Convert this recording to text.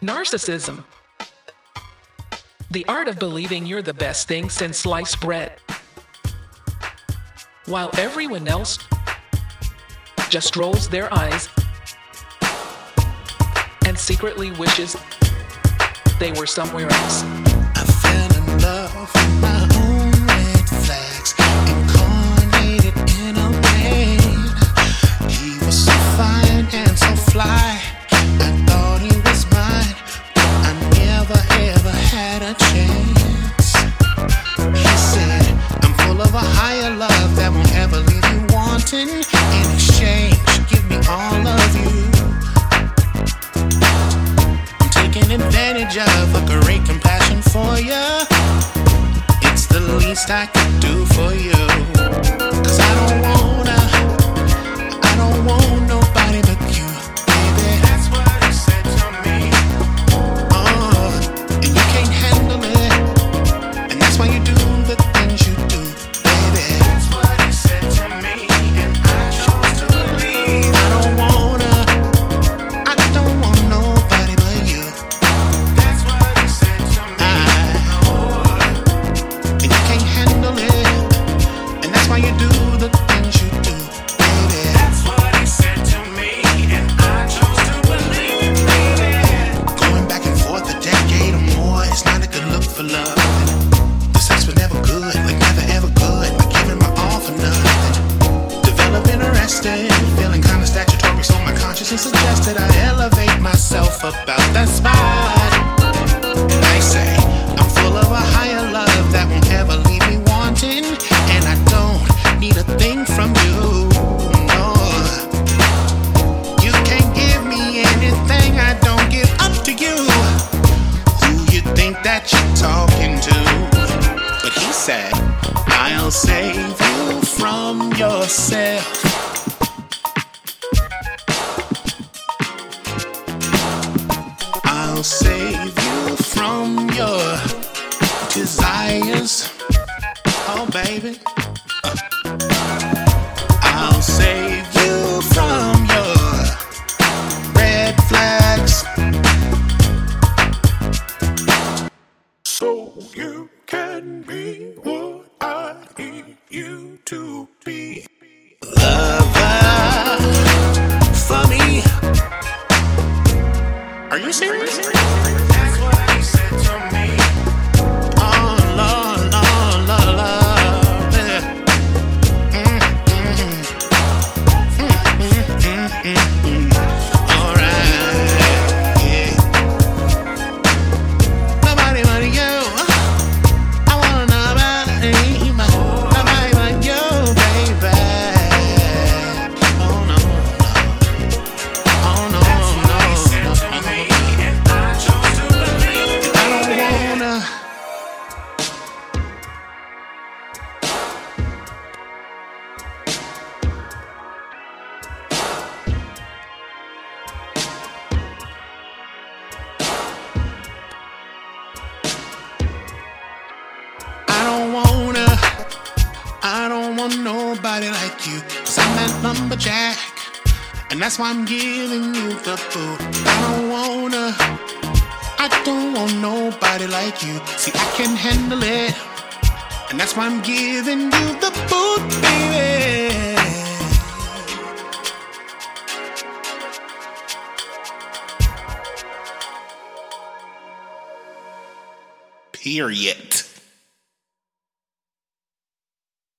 Narcissism. The art of believing you're the best thing since sliced bread. While everyone else just rolls their eyes and secretly wishes they were somewhere else. I fell in love that won't ever leave you wanting. In exchange, give me all of you. I'm taking advantage of a great compassion for you. It's the least I could do for you. For love. The sex was never good, like never ever good. Like giving my all for nothing. Develop interested, feeling kinda statutory, so my consciousness suggested I elevate myself about that spot. I say, talking to? But he said, I'll save you from yourself. I'll save you from your desires. Oh, baby. Can be what I need you to be. Lover for me. Are you serious? Want nobody like you. Cause I'm that lumberjack. And that's why I'm giving you the boot. I don't wanna, I don't want nobody like you. See, I can handle it. And that's why I'm giving you the boot, baby. Period.